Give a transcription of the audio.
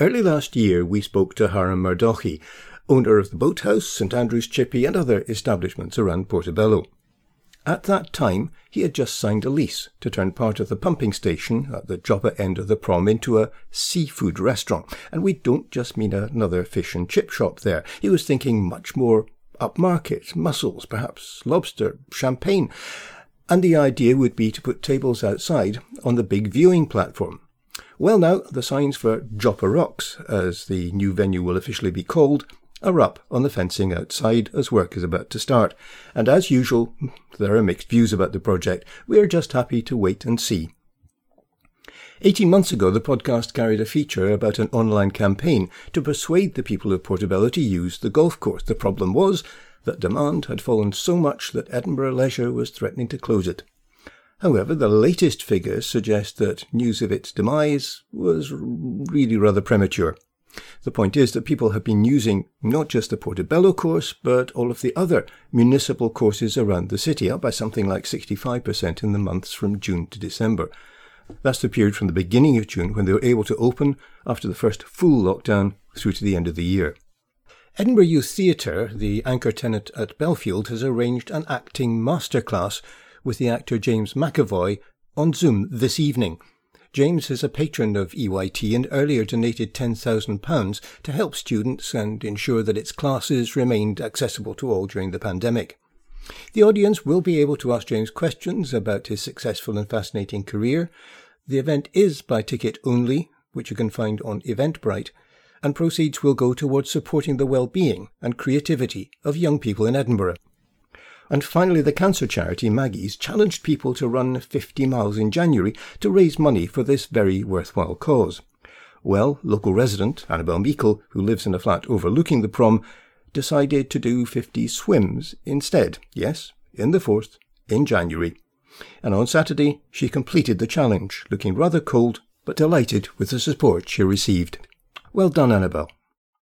Early last year, we spoke to Hiram Murdochie, owner of the Boathouse, St Andrew's Chippy, and other establishments around Portobello. At that time, he had just signed a lease to turn part of the pumping station at the Joppa end of the prom into a seafood restaurant. And we don't just mean another fish and chip shop there. He was thinking much more upmarket, mussels, perhaps lobster, champagne. And the idea would be to put tables outside on the big viewing platform. Well, now, the signs for Joppa Rocks, as the new venue will officially be called, are up on the fencing outside as work is about to start. And as usual, there are mixed views about the project. We are just happy to wait and see. 18 months ago, the podcast carried a feature about an online campaign to persuade the people of Portobello to use the golf course. The problem was that demand had fallen so much that Edinburgh Leisure was threatening to close it. However, the latest figures suggest that news of its demise was really rather premature. The point is that people have been using not just the Portobello course, but all of the other municipal courses around the city, up by something like 65% in the months from June to December. That's the period from the beginning of June when they were able to open after the first full lockdown through to the end of the year. Edinburgh Youth Theatre, the anchor tenant at Bellfield, has arranged an acting masterclass with the actor James McAvoy on Zoom this evening. James is a patron of EYT and earlier donated £10,000 to help students and ensure that its classes remained accessible to all during the pandemic. The audience will be able to ask James questions about his successful and fascinating career. The event is by ticket only, which you can find on Eventbrite, and proceeds will go towards supporting the well-being and creativity of young people in Edinburgh. And finally, the cancer charity Maggie's challenged people to run 50 miles in January to raise money for this very worthwhile cause. Well, local resident Annabel Meikle, who lives in a flat overlooking the prom, decided to do 50 swims instead. Yes, in the Forth, in January. And on Saturday, she completed the challenge, looking rather cold, but delighted with the support she received. Well done, Annabel.